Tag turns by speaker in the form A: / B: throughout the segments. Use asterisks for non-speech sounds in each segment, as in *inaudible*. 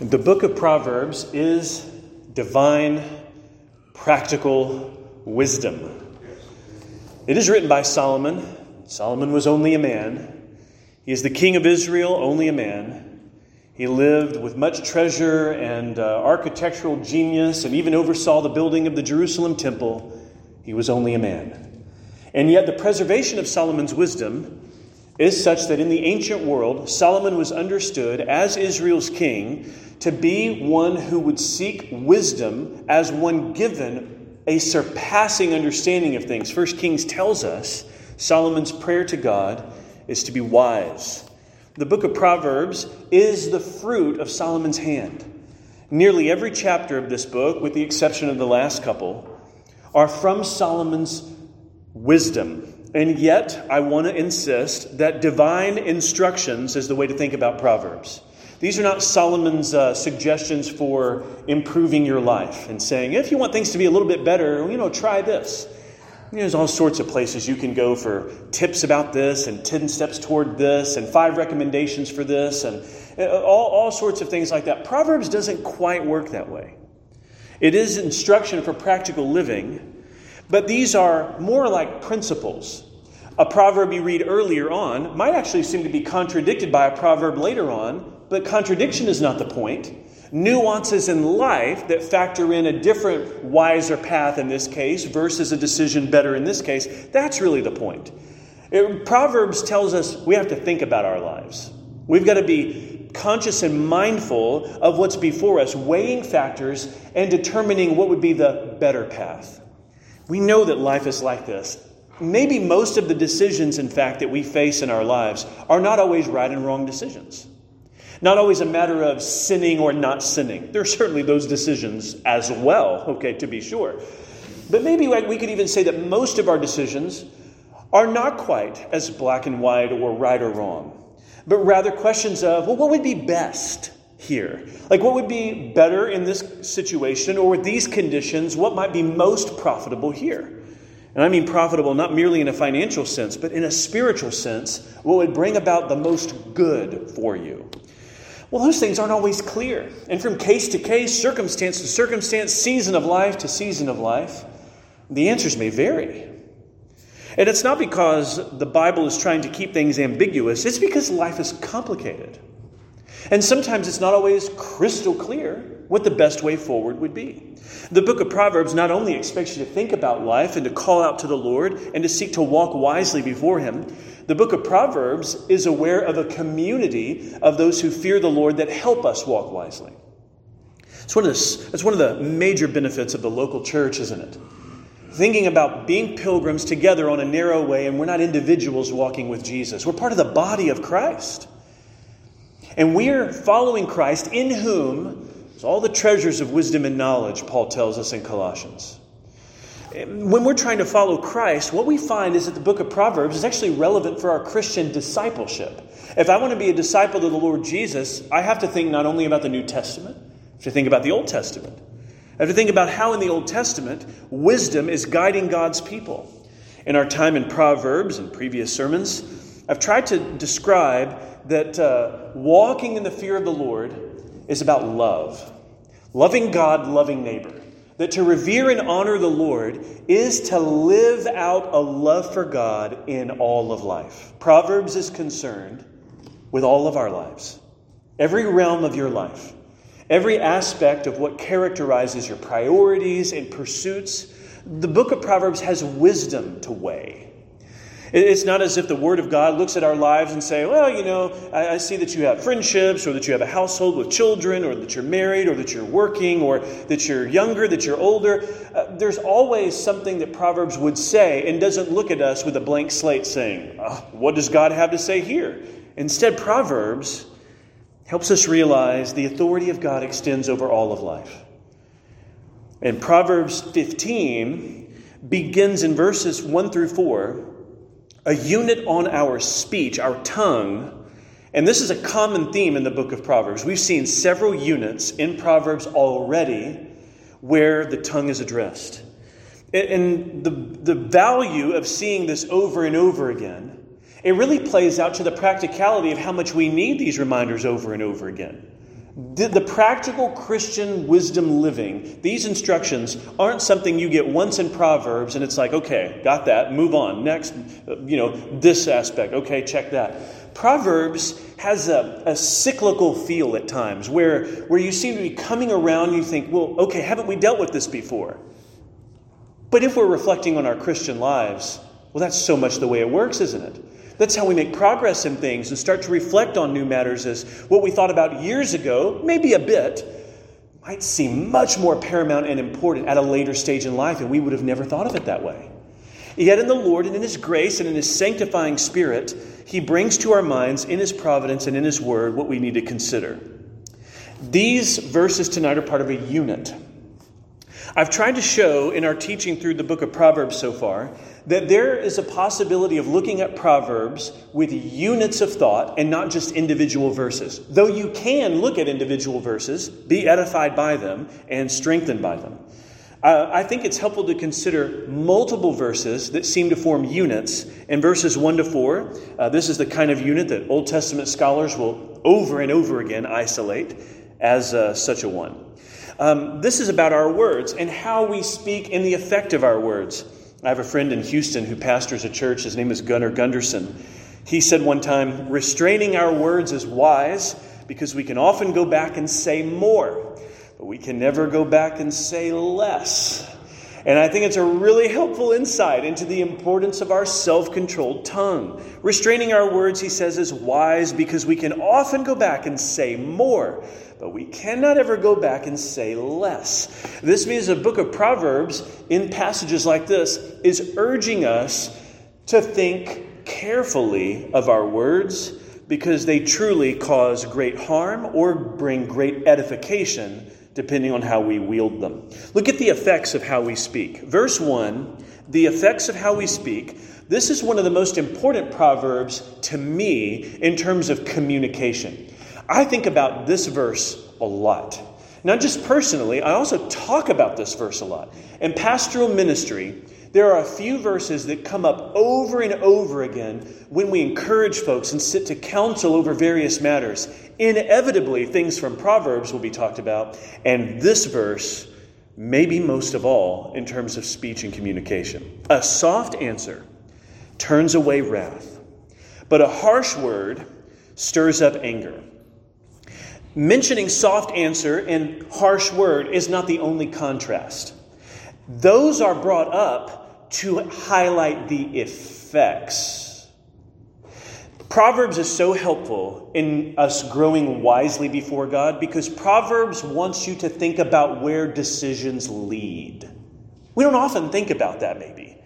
A: The book of Proverbs is divine, practical wisdom. It is written by Solomon. Solomon was only a man. He is the king of Israel, only a man. He lived with much treasure and uh, architectural genius and even oversaw the building of the Jerusalem temple. He was only a man. And yet, the preservation of Solomon's wisdom is such that in the ancient world, Solomon was understood as Israel's king to be one who would seek wisdom as one given a surpassing understanding of things. First Kings tells us Solomon's prayer to God is to be wise. The book of Proverbs is the fruit of Solomon's hand. Nearly every chapter of this book, with the exception of the last couple, are from Solomon's wisdom. And yet, I want to insist that divine instructions is the way to think about Proverbs. These are not Solomon's uh, suggestions for improving your life and saying, if you want things to be a little bit better, you know, try this. There's all sorts of places you can go for tips about this and 10 steps toward this and five recommendations for this and uh, all, all sorts of things like that. Proverbs doesn't quite work that way. It is instruction for practical living, but these are more like principles. A proverb you read earlier on might actually seem to be contradicted by a proverb later on but contradiction is not the point. Nuances in life that factor in a different, wiser path in this case versus a decision better in this case, that's really the point. It, Proverbs tells us we have to think about our lives. We've got to be conscious and mindful of what's before us, weighing factors and determining what would be the better path. We know that life is like this. Maybe most of the decisions, in fact, that we face in our lives are not always right and wrong decisions. Not always a matter of sinning or not sinning. There are certainly those decisions as well, okay, to be sure. But maybe we could even say that most of our decisions are not quite as black and white or right or wrong, but rather questions of, well, what would be best here? Like, what would be better in this situation or with these conditions? What might be most profitable here? And I mean profitable not merely in a financial sense, but in a spiritual sense, what would bring about the most good for you. Well, those things aren't always clear. And from case to case, circumstance to circumstance, season of life to season of life, the answers may vary. And it's not because the Bible is trying to keep things ambiguous, it's because life is complicated. And sometimes it's not always crystal clear what the best way forward would be. The book of Proverbs not only expects you to think about life and to call out to the Lord and to seek to walk wisely before Him, the book of Proverbs is aware of a community of those who fear the Lord that help us walk wisely. It's one of the, it's one of the major benefits of the local church, isn't it? Thinking about being pilgrims together on a narrow way, and we're not individuals walking with Jesus. We're part of the body of Christ. And we're following Christ, in whom is all the treasures of wisdom and knowledge, Paul tells us in Colossians when we're trying to follow Christ, what we find is that the book of Proverbs is actually relevant for our Christian discipleship. If I want to be a disciple of the Lord Jesus, I have to think not only about the New Testament, I have to think about the Old Testament. I have to think about how in the Old Testament wisdom is guiding God's people. In our time in Proverbs and previous sermons, I've tried to describe that uh, walking in the fear of the Lord is about love. Loving God, loving neighbor. That to revere and honor the Lord is to live out a love for God in all of life. Proverbs is concerned with all of our lives, every realm of your life, every aspect of what characterizes your priorities and pursuits. The book of Proverbs has wisdom to weigh. It's not as if the Word of God looks at our lives and say, well, you know, I, I, see that you have friendships or that you have a household with children or that you're married or that you're working or that you're younger, that you're older. Uh, there's always something that Proverbs would say and doesn't look at us with a blank slate saying, oh, what does God have to say here? Instead, Proverbs helps us realize the authority of God extends over all of life. And Proverbs 15 begins in verses 1 through 4 a unit on our speech, our tongue. And this is a common theme in the book of Proverbs. We've seen several units in Proverbs already where the tongue is addressed. And the, the value of seeing this over and over again, it really plays out to the practicality of how much we need these reminders over and over again. The, practical Christian wisdom living, these instructions aren't something you get once in Proverbs and it's like, okay, got that, move on. Next, uh, you know, this aspect, okay, check that. Proverbs has a, a cyclical feel at times where, where you seem to be coming around and you think, well, okay, haven't we dealt with this before? But if we're reflecting on our Christian lives, well, that's so much the way it works, isn't it? That's how we make progress in things and start to reflect on new matters as what we thought about years ago, maybe a bit, might seem much more paramount and important at a later stage in life, and we would have never thought of it that way. Yet in the Lord and in His grace and in His sanctifying Spirit, He brings to our minds, in His providence and in His Word, what we need to consider. These verses tonight are part of a unit. I've tried to show in our teaching through the book of Proverbs so far that there is a possibility of looking at Proverbs with units of thought and not just individual verses. Though you can look at individual verses, be edified by them, and strengthened by them. Uh, I think it's helpful to consider multiple verses that seem to form units. In verses 1 to 4, uh, this is the kind of unit that Old Testament scholars will over and over again isolate as uh, such a one. Um, this is about our words and how we speak and the effect of our words. I have a friend in Houston who pastors a church. His name is Gunner Gundersen. He said one time, restraining our words is wise because we can often go back and say more, but we can never go back and say less. And I think it's a really helpful insight into the importance of our self controlled tongue. Restraining our words, he says, is wise because we can often go back and say more, but we cannot ever go back and say less. This means the book of Proverbs, in passages like this, is urging us to think carefully of our words because they truly cause great harm or bring great edification depending on how we wield them. Look at the effects of how we speak. Verse 1 the effects of how we speak. This is one of the most important proverbs to me in terms of communication. I think about this verse a lot. Not just personally, I also talk about this verse a lot. In pastoral ministry, there are a few verses that come up over and over again when we encourage folks and sit to counsel over various matters. Inevitably, things from Proverbs will be talked about, and this verse, maybe most of all, in terms of speech and communication. A soft answer turns away wrath, but a harsh word stirs up anger. Mentioning soft answer and harsh word is not the only contrast. Those are brought up to highlight the effects. Proverbs is so helpful in us growing wisely before God because Proverbs wants you to think about where decisions lead. We don't often think about that, maybe.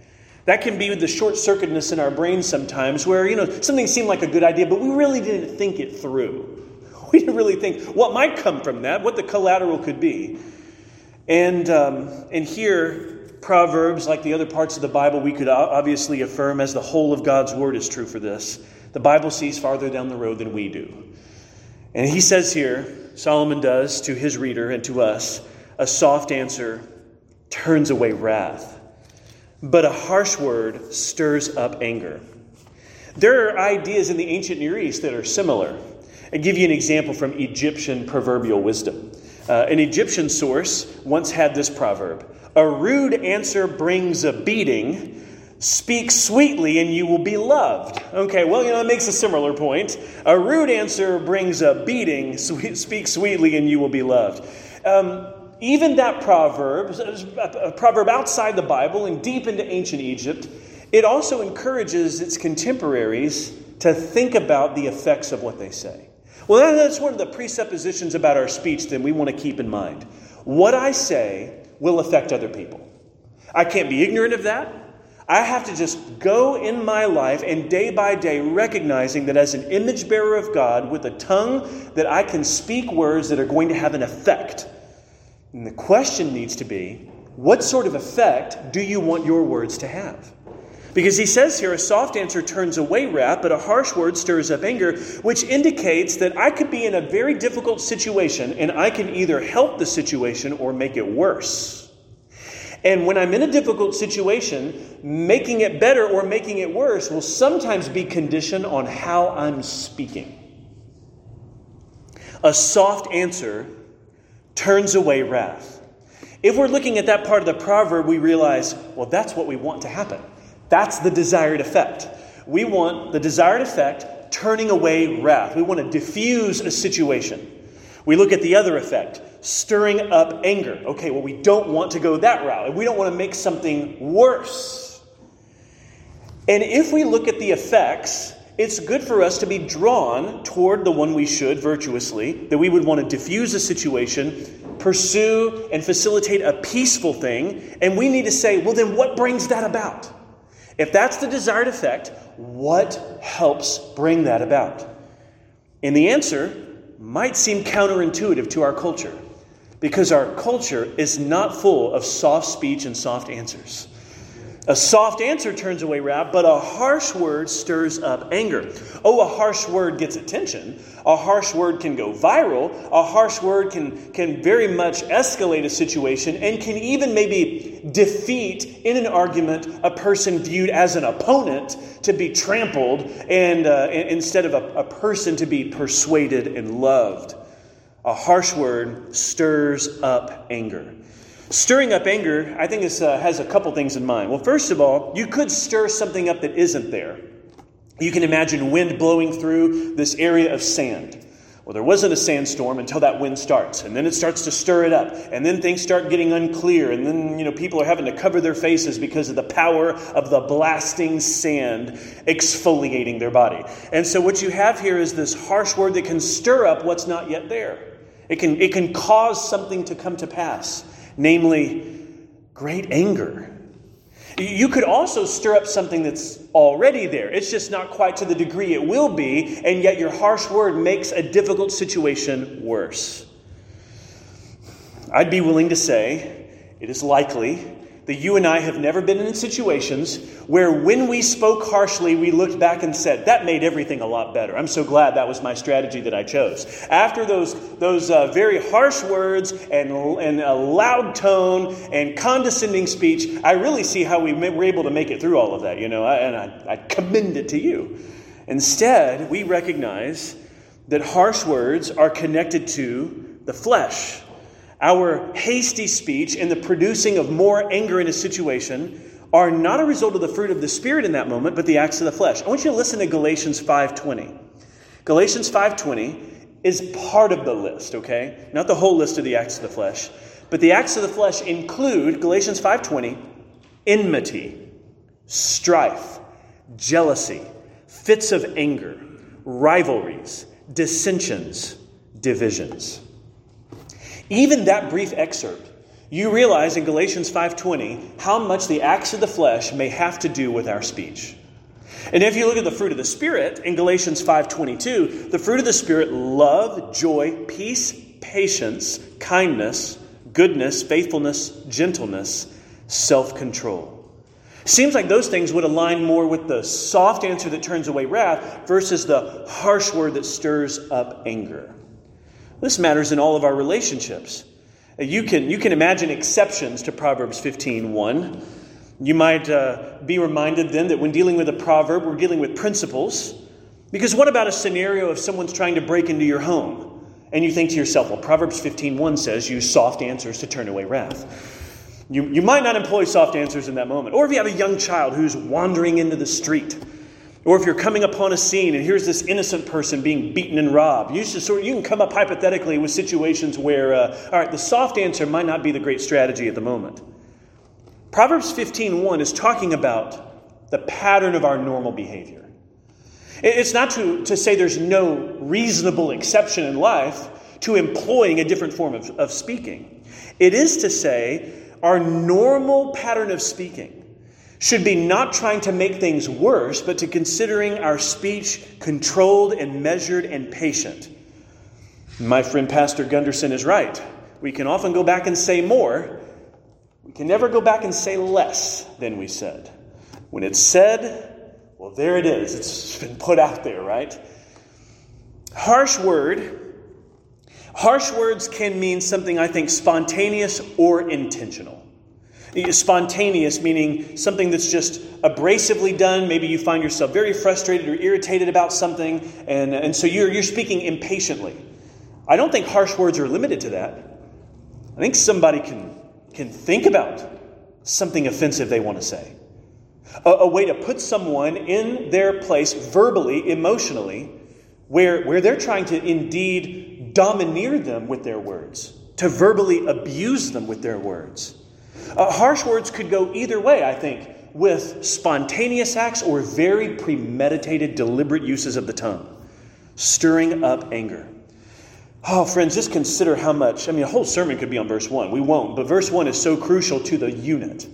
A: That can be the short circuitness in our brains sometimes where, you know, something seemed like a good idea, but we really didn't think it through. *laughs* We didn't really think what might come from that, what the collateral could be. And, um, and here, Proverbs, like the other parts of the Bible, we could obviously affirm as the whole of God's word is true for this. The Bible sees farther down the road than we do. And he says here, Solomon does to his reader and to us, a soft answer turns away wrath, but a harsh word stirs up anger. There are ideas in the ancient Near East that are similar. I'll give you an example from Egyptian proverbial wisdom. Uh, an Egyptian source once had this proverb A rude answer brings a beating. Speak sweetly and you will be loved. Okay, well, you know, it makes a similar point. A rude answer brings a beating. *laughs* Speak sweetly and you will be loved. Um, even that proverb, a proverb outside the Bible and deep into ancient Egypt, it also encourages its contemporaries to think about the effects of what they say. Well, that's one of the presuppositions about our speech that we want to keep in mind. What I say will affect other people. I can't be ignorant of that. I have to just go in my life and day by day recognizing that as an image bearer of God with a tongue that I can speak words that are going to have an effect. And the question needs to be what sort of effect do you want your words to have? Because he says here, a soft answer turns away wrath, but a harsh word stirs up anger, which indicates that I could be in a very difficult situation and I can either help the situation or make it worse. And when I'm in a difficult situation, making it better or making it worse will sometimes be conditioned on how I'm speaking. A soft answer turns away wrath. If we're looking at that part of the proverb, we realize, well, that's what we want to happen. That's the desired effect. We want the desired effect turning away wrath. We want to diffuse a situation. We look at the other effect, stirring up anger. Okay, well, we don't want to go that route. We don't want to make something worse. And if we look at the effects, it's good for us to be drawn toward the one we should virtuously, that we would want to diffuse a situation, pursue and facilitate a peaceful thing, and we need to say, well, then what brings that about? If that's the desired effect, what helps bring that about? And the answer might seem counterintuitive to our culture because our culture is not full of soft speech and soft answers. A soft answer turns away wrath, but a harsh word stirs up anger. Oh, a harsh word gets attention. A harsh word can go viral. A harsh word can, can very much escalate a situation and can even maybe defeat in an argument a person viewed as an opponent to be trampled and uh, instead of a, a person to be persuaded and loved. A harsh word stirs up anger. Stirring up anger, I think, this uh, has a couple things in mind. Well, first of all, you could stir something up that isn't there. You can imagine wind blowing through this area of sand. Well, there wasn't a sandstorm until that wind starts, and then it starts to stir it up, and then things start getting unclear, and then you know people are having to cover their faces because of the power of the blasting sand exfoliating their body. And so what you have here is this harsh word that can stir up what's not yet there. It can it can cause something to come to pass namely great anger. You could also stir up something that's already there. It's just not quite to the degree it will be, and yet your harsh word makes a difficult situation worse. I'd be willing to say it is likely that you and I have never been in situations where when we spoke harshly, we looked back and said, That made everything a lot better. I'm so glad that was my strategy that I chose. After those, those uh, very harsh words and, and a loud tone and condescending speech, I really see how we were able to make it through all of that, you know, and I, I commend it to you. Instead, we recognize that harsh words are connected to the flesh our hasty speech and the producing of more anger in a situation are not a result of the fruit of the spirit in that moment, but the acts of the flesh. I want you to listen to Galatians 5:20. Galatians 5:20 is part of the list, okay? Not the whole list of the acts of the flesh, but the acts of the flesh include Galatians 5:20, enmity, strife, jealousy, fits of anger, rivalries, dissensions, divisions. Even that brief excerpt, you realize in Galatians 5:20 how much the acts of the flesh may have to do with our speech. And if you look at the fruit of the spirit in Galatians 5:22, the fruit of the spirit love, joy, peace, patience, kindness, goodness, faithfulness, gentleness, self-control. Seems like those things would align more with the soft answer that turns away wrath versus the harsh word that stirs up anger. This matters in all of our relationships. You can, you can imagine exceptions to Proverbs 15 1. You might uh, be reminded then that when dealing with a proverb, we're dealing with principles. Because what about a scenario if someone's trying to break into your home and you think to yourself, well, Proverbs 15:1 says use soft answers to turn away wrath. You, you might not employ soft answers in that moment. Or if you have a young child who's wandering into the street or if you're coming upon a scene and here's this innocent person being beaten and robbed, you, sort of, you can come up hypothetically with situations where, uh, all right, the soft answer might not be the great strategy at the moment. Proverbs 15.1 is talking about the pattern of our normal behavior. It's not to, to say there's no reasonable exception in life to employing a different form of, of speaking. It is to say our normal pattern of speaking should be not trying to make things worse, but to considering our speech controlled and measured and patient. My friend Pastor Gundersen is right. We can often go back and say more. We can never go back and say less than we said. When it's said, well, there it is. It's been put out there, right? Harsh word. Harsh words can mean something, I think, spontaneous or intentional. Spontaneous, meaning something that's just abrasively done. Maybe you find yourself very frustrated or irritated about something, and, and so you're, you're speaking impatiently. I don't think harsh words are limited to that. I think somebody can, can think about something offensive they want to say. A, a way to put someone in their place verbally, emotionally, where, where they're trying to indeed domineer them with their words, to verbally abuse them with their words. Uh, harsh words could go either way, I think, with spontaneous acts or very premeditated, deliberate uses of the tongue, stirring up anger. Oh, friends, just consider how much. I mean, a whole sermon could be on verse 1. We won't, but verse 1 is so crucial to the unit.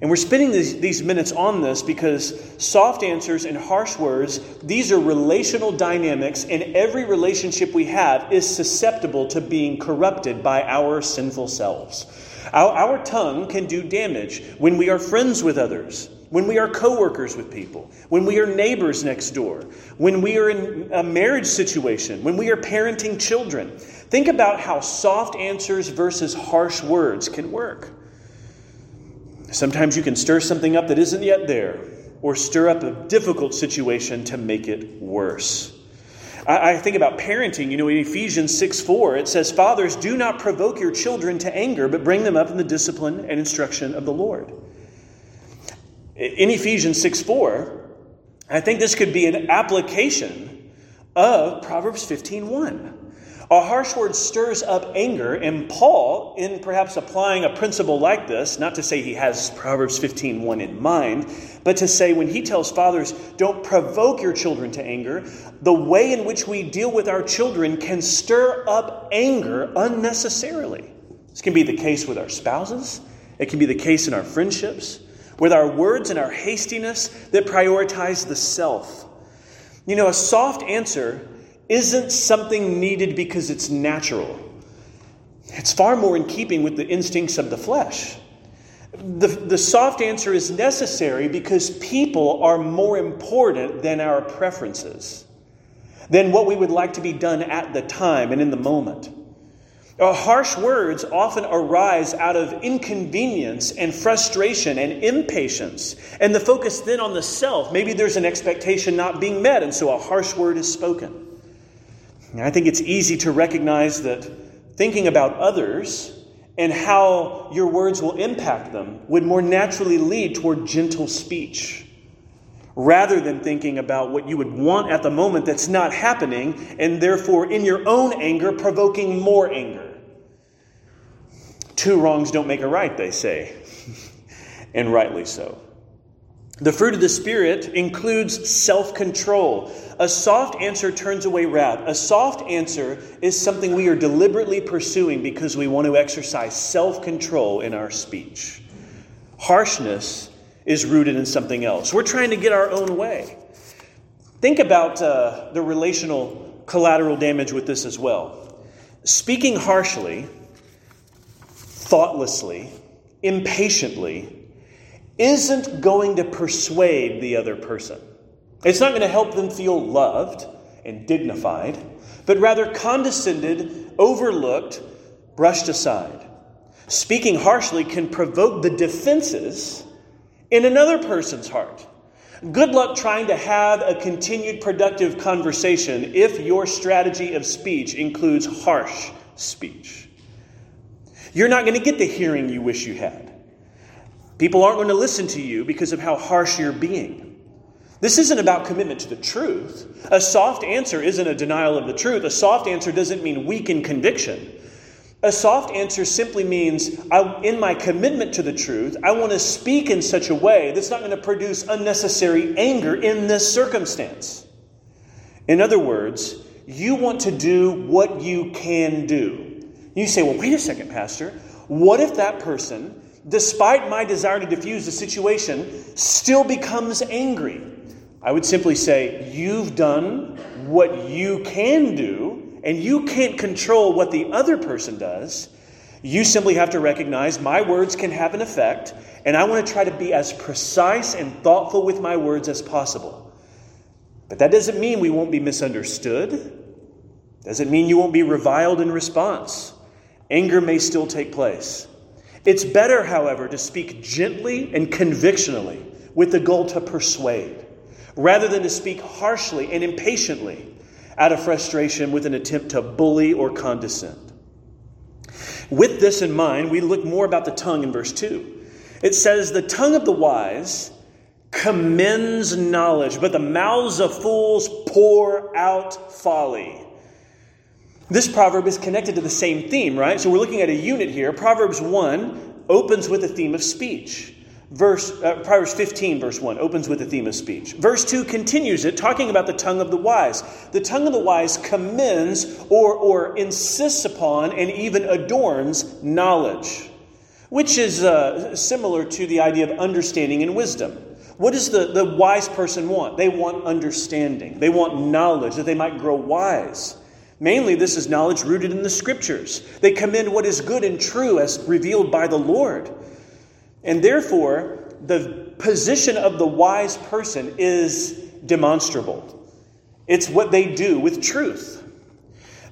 A: And we're spending these, these minutes on this because soft answers and harsh words, these are relational dynamics, and every relationship we have is susceptible to being corrupted by our sinful selves. Our, our tongue can do damage when we are friends with others, when we are coworkers with people, when we are neighbors next door, when we are in a marriage situation, when we are parenting children. Think about how soft answers versus harsh words can work. Sometimes you can stir something up that isn't yet there, or stir up a difficult situation to make it worse. I, I think about parenting. You know, in Ephesians 6 4, it says, Fathers, do not provoke your children to anger, but bring them up in the discipline and instruction of the Lord. In Ephesians 6 4, I think this could be an application of Proverbs 15 1. A harsh word stirs up anger, and Paul, in perhaps applying a principle like this, not to say he has Proverbs 15:1 in mind, but to say when he tells fathers, don't provoke your children to anger, the way in which we deal with our children can stir up anger unnecessarily. This can be the case with our spouses, it can be the case in our friendships, with our words and our hastiness that prioritize the self. You know, a soft answer isn't something needed because it's natural. It's far more in keeping with the instincts of the flesh. The, the soft answer is necessary because people are more important than our preferences, than what we would like to be done at the time and in the moment. Our harsh words often arise out of inconvenience and frustration and impatience, and the focus then on the self. Maybe there's an expectation not being met, and so a harsh word is spoken. I think it's easy to recognize that thinking about others and how your words will impact them would more naturally lead toward gentle speech rather than thinking about what you would want at the moment that's not happening and therefore in your own anger provoking more anger. Two wrongs don't make a right, they say, *laughs* and rightly so. The fruit of the Spirit includes self control. A soft answer turns away wrath. A soft answer is something we are deliberately pursuing because we want to exercise self control in our speech. Harshness is rooted in something else. We're trying to get our own way. Think about uh, the relational collateral damage with this as well. Speaking harshly, thoughtlessly, impatiently, isn't going to persuade the other person. It's not going to help them feel loved and dignified, but rather condescended, overlooked, brushed aside. Speaking harshly can provoke the defenses in another person's heart. Good luck trying to have a continued productive conversation if your strategy of speech includes harsh speech. You're not going to get the hearing you wish you had. People aren't going to listen to you because of how harsh you're being. This isn't about commitment to the truth. A soft answer isn't a denial of the truth. A soft answer doesn't mean weak in conviction. A soft answer simply means, I, in my commitment to the truth, I want to speak in such a way that's not going to produce unnecessary anger in this circumstance. In other words, you want to do what you can do. You say, well, wait a second, Pastor. What if that person despite my desire to diffuse the situation, still becomes angry. I would simply say, You've done what you can do, and you can't control what the other person does. You simply have to recognize my words can have an effect, and I want to try to be as precise and thoughtful with my words as possible. But that doesn't mean we won't be misunderstood. Doesn't mean you won't be reviled in response. Anger may still take place. It's better, however, to speak gently and convictionally with the goal to persuade, rather than to speak harshly and impatiently out of frustration with an attempt to bully or condescend. With this in mind, we look more about the tongue in verse 2. It says, The tongue of the wise commends knowledge, but the mouths of fools pour out folly. This proverb is connected to the same theme, right? So we're looking at a unit here. Proverbs 1 opens with a theme of speech. Verse uh, Proverbs 15 verse 1 opens with a theme of speech. Verse 2 continues it talking about the tongue of the wise. The tongue of the wise commends or or insists upon and even adorns knowledge, which is uh, similar to the idea of understanding and wisdom. What does the, the wise person want? They want understanding. They want knowledge that they might grow wise. Mainly, this is knowledge rooted in the scriptures. They commend what is good and true as revealed by the Lord. And therefore, the position of the wise person is demonstrable. It's what they do with truth.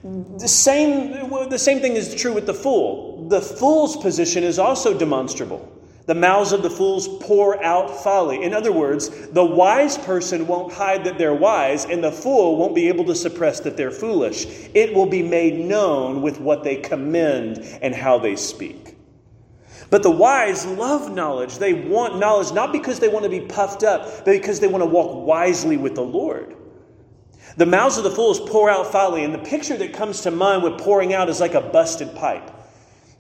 A: The same, the same thing is true with the fool. The fool's position is also demonstrable. The mouths of the fools pour out folly. In other words, the wise person won't hide that they're wise, and the fool won't be able to suppress that they're foolish. It will be made known with what they commend and how they speak. But the wise love knowledge. They want knowledge not because they want to be puffed up, but because they want to walk wisely with the Lord. The mouths of the fools pour out folly, and the picture that comes to mind with pouring out is like a busted pipe.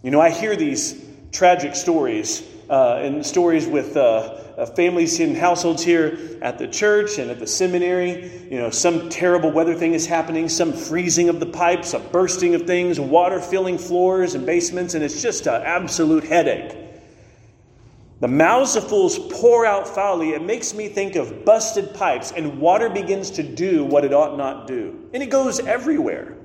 A: You know, I hear these tragic stories uh, and stories with uh, uh, families in households here at the church and at the seminary. You know, some terrible weather thing is happening, some freezing of the pipes, a bursting of things, water filling floors and basements, and it's just an absolute headache. The mouths of fools pour out folly. It makes me think of busted pipes, and water begins to do what it ought not do. And it goes everywhere.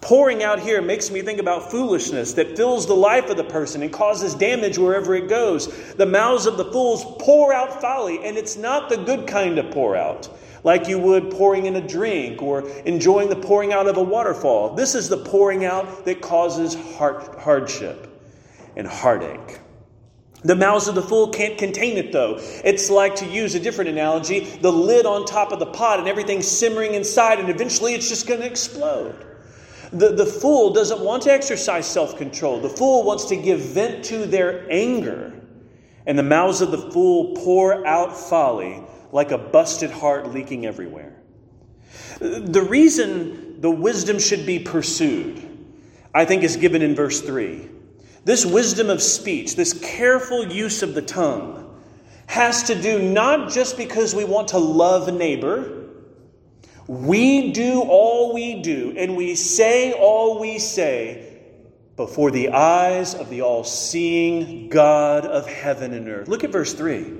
A: Pouring out here makes me think about foolishness that fills the life of the person and causes damage wherever it goes. The mouths of the fools pour out folly, and it's not the good kind of pour out, like you would pouring in a drink or enjoying the pouring out of a waterfall. This is the pouring out that causes heart, hardship and heartache. The mouths of the fool can't contain it, though. It's like, to use a different analogy, the lid on top of the pot and everything simmering inside, and eventually it's just going to explode. The, the fool doesn't want to exercise self control. The fool wants to give vent to their anger. And the mouths of the fool pour out folly like a busted heart leaking everywhere. The reason the wisdom should be pursued, I think, is given in verse 3. This wisdom of speech, this careful use of the tongue, has to do not just because we want to love neighbor we do all we do, and we say all we say before the eyes of the all seeing God of heaven and earth. Look at verse 3.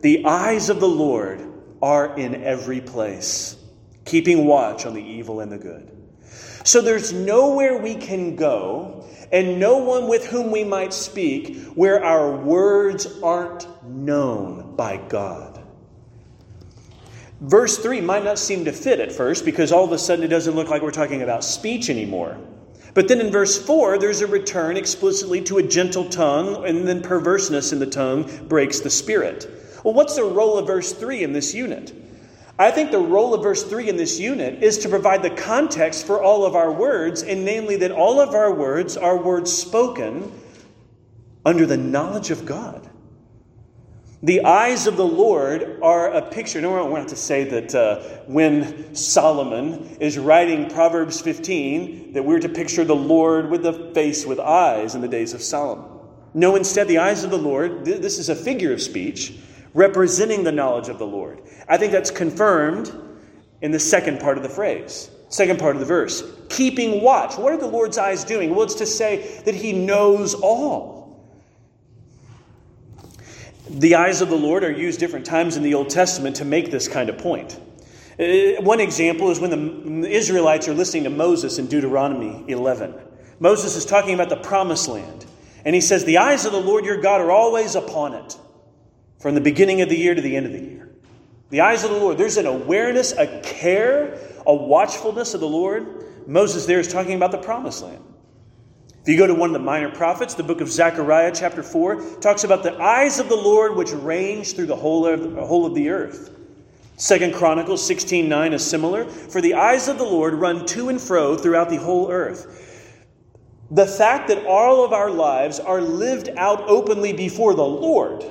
A: The eyes of the Lord are in every place, keeping watch on the evil and the good. So there's nowhere we can go, and no one with whom we might speak, where our words aren't known by God. Verse 3 might not seem to fit at first because all of a sudden it doesn't look like we're talking about speech anymore. But then in verse 4, there's a return explicitly to a gentle tongue, and then perverseness in the tongue breaks the spirit. Well, what's the role of verse 3 in this unit? I think the role of verse 3 in this unit is to provide the context for all of our words, and namely that all of our words are words spoken under the knowledge of God. The eyes of the Lord are a picture. No, we're not to say that uh, when Solomon is writing Proverbs 15, that we're to picture the Lord with a face with eyes in the days of Solomon. No, instead, the eyes of the Lord, this is a figure of speech representing the knowledge of the Lord. I think that's confirmed in the second part of the phrase, second part of the verse. Keeping watch. What are the Lord's eyes doing? Well, it's to say that He knows all. The eyes of the Lord are used different times in the Old Testament to make this kind of point. Uh, one example is when the Israelites are listening to Moses in Deuteronomy 11. Moses is talking about the promised land. And he says, The eyes of the Lord your God are always upon it, from the beginning of the year to the end of the year. The eyes of the Lord, there's an awareness, a care, a watchfulness of the Lord. Moses there is talking about the promised land. If you go to one of the minor prophets, the book of Zechariah, chapter 4, talks about the eyes of the Lord which range through the whole of, the whole of the earth. Second Chronicles 16:9 is similar. For the eyes of the Lord run to and fro throughout the whole earth. The fact that all of our lives are lived out openly before the Lord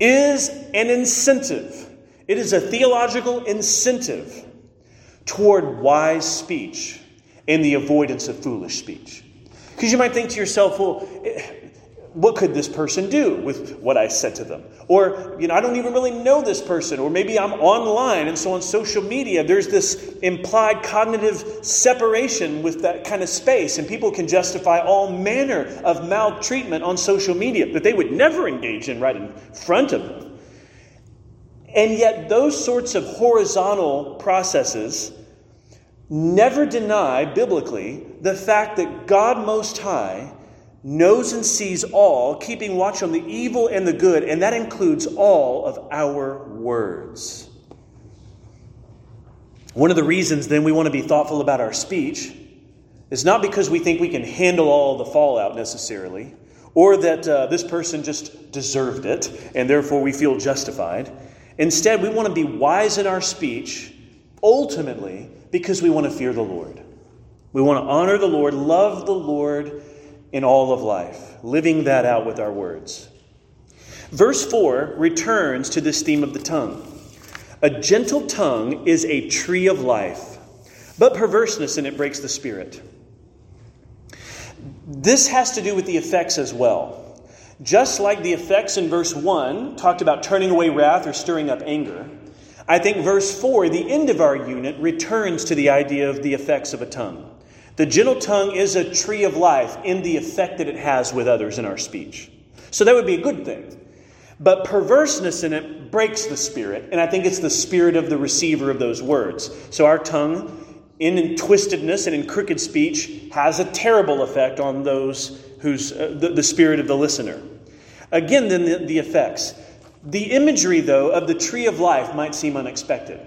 A: is an incentive. It is a theological incentive toward wise speech and the avoidance of foolish speech. Because you might think to yourself, well, what could this person do with what I said to them? Or, you know, I don't even really know this person. Or maybe I'm online and so on social media, there's this implied cognitive separation with that kind of space. And people can justify all manner of maltreatment on social media that they would never engage in right in front of them. And yet, those sorts of horizontal processes never deny biblically the fact that God Most High knows and sees all, keeping watch on the evil and the good, and that includes all of our words. One of the reasons then we want to be thoughtful about our speech is not because we think we can handle all the fallout necessarily, or that uh, this person just deserved it and therefore we feel justified. Instead, we want to be wise in our speech, ultimately, because we want to fear the Lord. We want to honor the Lord, love the Lord, in all of life, living that out with our words. Verse 4 returns to this theme of the tongue. A gentle tongue is a tree of life, but perverseness in it breaks the spirit. This has to do with the effects as well. Just like the effects in verse 1 talked about turning away wrath or stirring up anger, I think verse 4, the end of our unit, returns to the idea of the effects of a tongue. The gentle tongue is a tree of life in the effect that it has with others in our speech. So that would be a good thing. But perverseness in it breaks the spirit, and I think it's the spirit of the receiver of those words. So our tongue, in twistedness and in crooked speech, has a terrible effect on those whose uh, the, the, spirit of the listener. Again, then the, the effects. The imagery, though, of the tree of life might seem unexpected.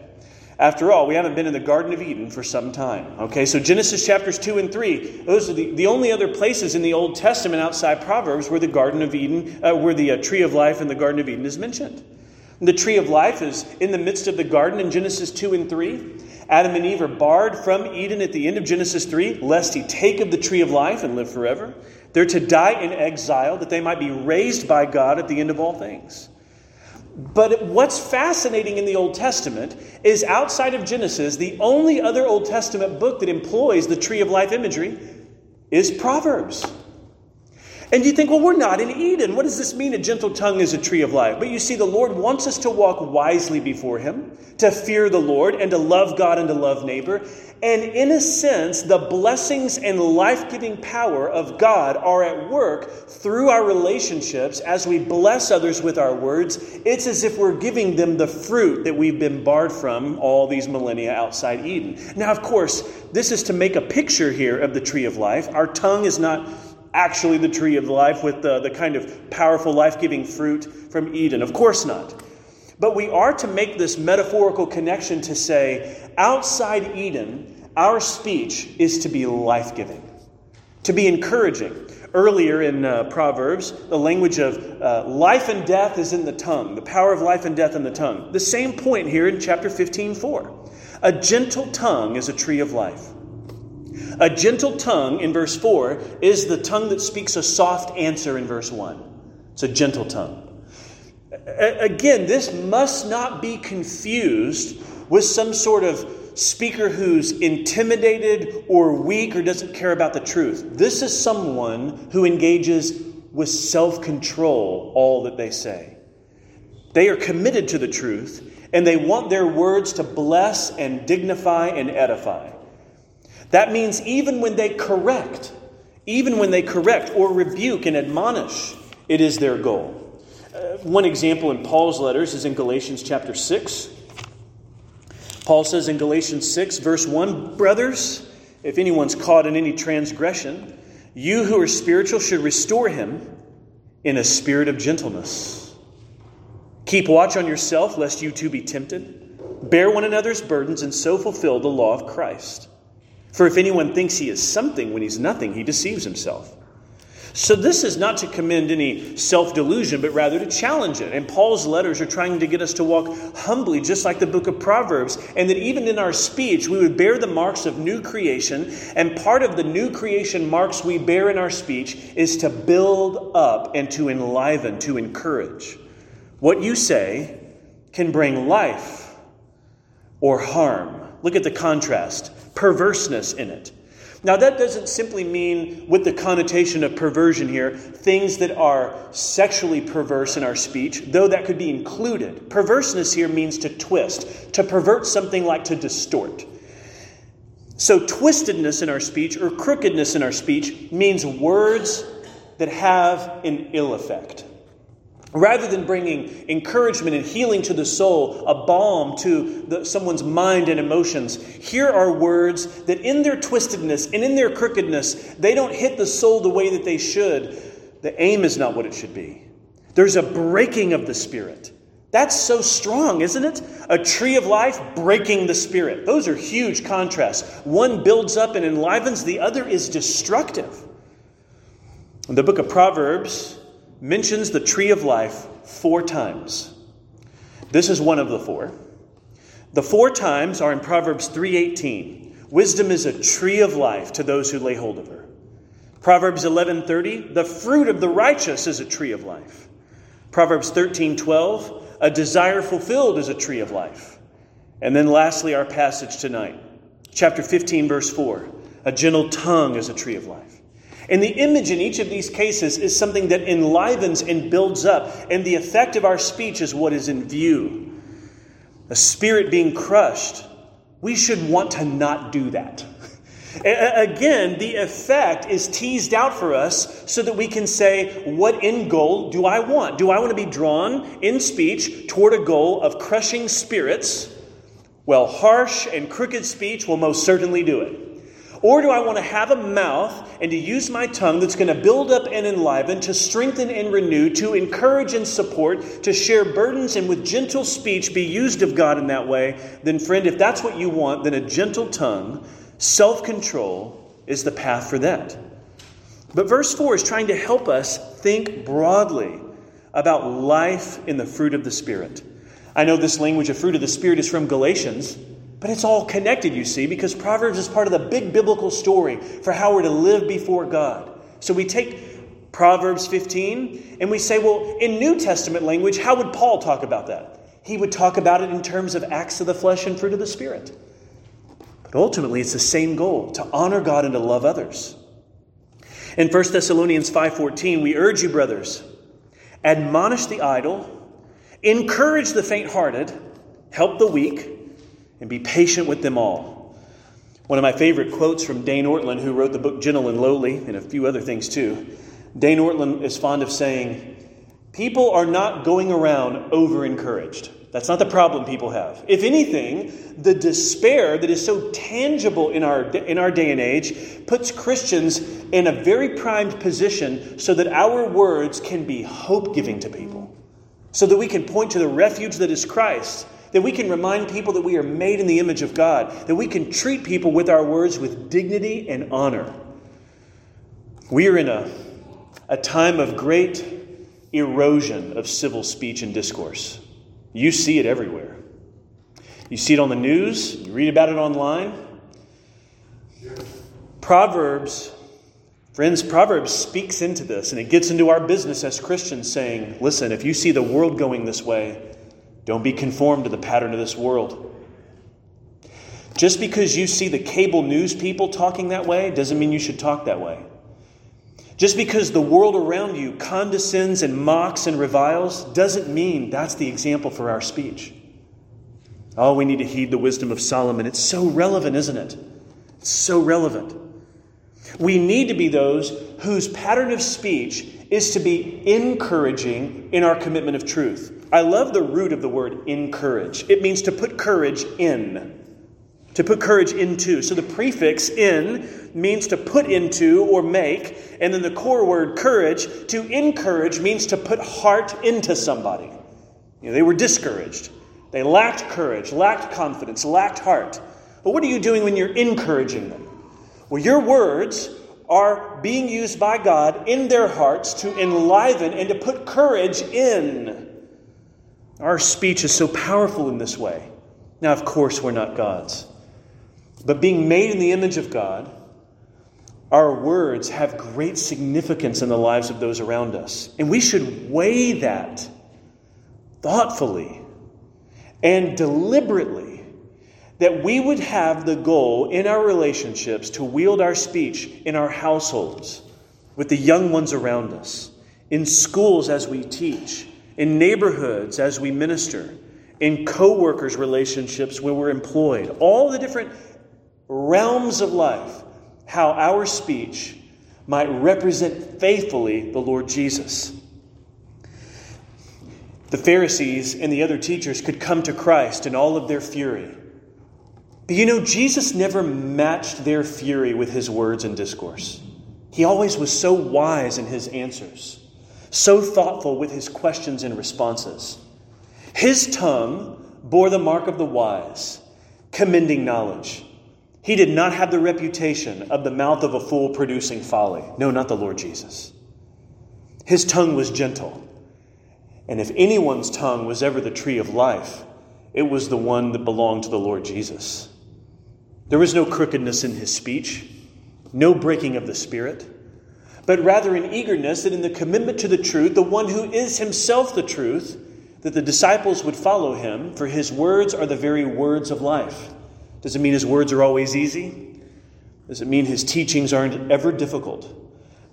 A: After all, we haven't been in the Garden of Eden for some time. Okay, so Genesis chapters 2 and 3, those are the, the only other places in the Old Testament outside Proverbs where the Garden of Eden, uh, where the uh, tree of life in the Garden of Eden is mentioned. The tree of life is in the midst of the garden in Genesis 2 and 3. Adam and Eve are barred from Eden at the end of Genesis 3, lest he take of the tree of life and live forever. They're to die in exile, that they might be raised by God at the end of all things. But what's fascinating in the Old Testament is outside of Genesis, the only other Old Testament book that employs the tree of life imagery is Proverbs. And you think, well, we're not in Eden. What does this mean? A gentle tongue is a tree of life. But you see, the Lord wants us to walk wisely before Him, to fear the Lord, and to love God and to love neighbor. And in a sense, the blessings and life giving power of God are at work through our relationships as we bless others with our words. It's as if we're giving them the fruit that we've been barred from all these millennia outside Eden. Now, of course, this is to make a picture here of the tree of life. Our tongue is not actually the tree of life with the, the kind of powerful, life giving fruit from Eden. Of course not. But we are to make this metaphorical connection to say, outside Eden, our speech is to be life giving, to be encouraging. Earlier in uh, Proverbs, the language of uh, life and death is in the tongue, the power of life and death in the tongue. The same point here in chapter 15 4. A gentle tongue is a tree of life. A gentle tongue in verse 4 is the tongue that speaks a soft answer in verse 1. It's a gentle tongue. Again, this must not be confused with some sort of speaker who's intimidated or weak or doesn't care about the truth. This is someone who engages with self control all that they say. They are committed to the truth and they want their words to bless and dignify and edify. That means even when they correct, even when they correct or rebuke and admonish, it is their goal. Uh, one example in Paul's letters is in Galatians chapter 6. Paul says in Galatians 6, verse 1 Brothers, if anyone's caught in any transgression, you who are spiritual should restore him in a spirit of gentleness. Keep watch on yourself, lest you too be tempted. Bear one another's burdens, and so fulfill the law of Christ. For if anyone thinks he is something when he's nothing, he deceives himself. So, this is not to commend any self delusion, but rather to challenge it. And Paul's letters are trying to get us to walk humbly, just like the book of Proverbs, and that even in our speech, we would bear the marks of new creation. And part of the new creation marks we bear in our speech is to build up and to enliven, to encourage. What you say can bring life or harm. Look at the contrast, perverseness in it. Now, that doesn't simply mean, with the connotation of perversion here, things that are sexually perverse in our speech, though that could be included. Perverseness here means to twist, to pervert something like to distort. So, twistedness in our speech or crookedness in our speech means words that have an ill effect. Rather than bringing encouragement and healing to the soul, a balm to the, someone's mind and emotions, here are words that, in their twistedness and in their crookedness, they don't hit the soul the way that they should. The aim is not what it should be. There's a breaking of the spirit. That's so strong, isn't it? A tree of life breaking the spirit. Those are huge contrasts. One builds up and enlivens, the other is destructive. In the book of Proverbs, mentions the tree of life four times. This is one of the four. The four times are in Proverbs 3:18. Wisdom is a tree of life to those who lay hold of her. Proverbs 11:30, the fruit of the righteous is a tree of life. Proverbs 13:12, a desire fulfilled is a tree of life. And then lastly our passage tonight, chapter 15 verse 4, a gentle tongue is a tree of life. And the image in each of these cases is something that enlivens and builds up, and the effect of our speech is what is in view. A spirit being crushed, we should want to not do that. Again, the effect is teased out for us so that we can say, What end goal do I want? Do I want to be drawn in speech toward a goal of crushing spirits? Well, harsh and crooked speech will most certainly do it. Or do I want to have a mouth and to use my tongue that's going to build up and enliven, to strengthen and renew, to encourage and support, to share burdens and with gentle speech be used of God in that way? Then, friend, if that's what you want, then a gentle tongue, self control, is the path for that. But verse 4 is trying to help us think broadly about life in the fruit of the Spirit. I know this language of fruit of the Spirit is from Galatians. But it's all connected, you see, because Proverbs is part of the big biblical story for how we're to live before God. So we take Proverbs 15 and we say, well, in New Testament language, how would Paul talk about that? He would talk about it in terms of acts of the flesh and fruit of the Spirit. But ultimately, it's the same goal to honor God and to love others. In 1 Thessalonians 5:14, we urge you, brothers, admonish the idle, encourage the faint-hearted, help the weak, and be patient with them all. One of my favorite quotes from Dane Ortlund, who wrote the book Gentle and Lowly, and a few other things too. Dane Ortlund is fond of saying, People are not going around over encouraged. That's not the problem people have. If anything, the despair that is so tangible in our, in our day and age puts Christians in a very primed position so that our words can be hope giving to people, so that we can point to the refuge that is Christ that we can remind people that we are made in the image of God, that we can treat people with our words with dignity and honor. We are in a, a time of great erosion of civil speech and discourse. You see it everywhere. You see it on the news, you read about it online. Proverbs, friends, Proverbs speaks into this and it gets into our business as Christians saying, listen, if you see the world going this way, don't be conformed to the pattern of this world. Just because you see the cable news people talking that way doesn't mean you should talk that way. Just because the world around you condescends and mocks and reviles doesn't mean that's the example for our speech. Oh, we need to heed the wisdom of Solomon. It's so relevant, isn't it? It's so relevant. We need to be those whose pattern of speech is to be encouraging in our commitment of truth. I love the root of the word encourage. It means to put courage in, to put courage into. So the prefix in means to put into or make, and then the core word courage, to encourage, means to put heart into somebody. You know, they were discouraged. They lacked courage, lacked confidence, lacked heart. But what are you doing when you're encouraging them? Well, your words are being used by God in their hearts to enliven and to put courage in. Our speech is so powerful in this way. Now, of course, we're not God's. But being made in the image of God, our words have great significance in the lives of those around us. And we should weigh that thoughtfully and deliberately that we would have the goal in our relationships to wield our speech in our households, with the young ones around us, in schools as we teach, in neighborhoods as we minister, in co workers' relationships where we're employed, all the different realms of life, how our speech might represent faithfully the Lord Jesus. The Pharisees and the other teachers could come to Christ in all of their fury. But you know, Jesus never matched their fury with his words and discourse. He always was so wise in his answers, so thoughtful with his questions and responses. His tongue bore the mark of the wise, commending knowledge. He did not have the reputation of the mouth of a fool producing folly. No, not the Lord Jesus. His tongue was gentle. And if anyone's tongue was ever the tree of life, it was the one that belonged to the Lord Jesus. There was no crookedness in his speech, no breaking of the Spirit, but rather in eagerness that in the commitment to the truth, the one who is himself the truth, that the disciples would follow him, for his words are the very words of life. Does it mean his words are always easy? Does it mean his teachings aren't ever difficult?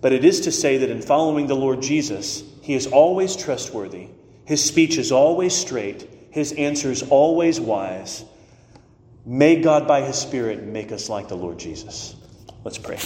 A: But it is to say that in following the Lord Jesus, he is always trustworthy, his speech is always straight, his answers always wise. May God, by his Spirit, make us like the Lord Jesus. Let's pray.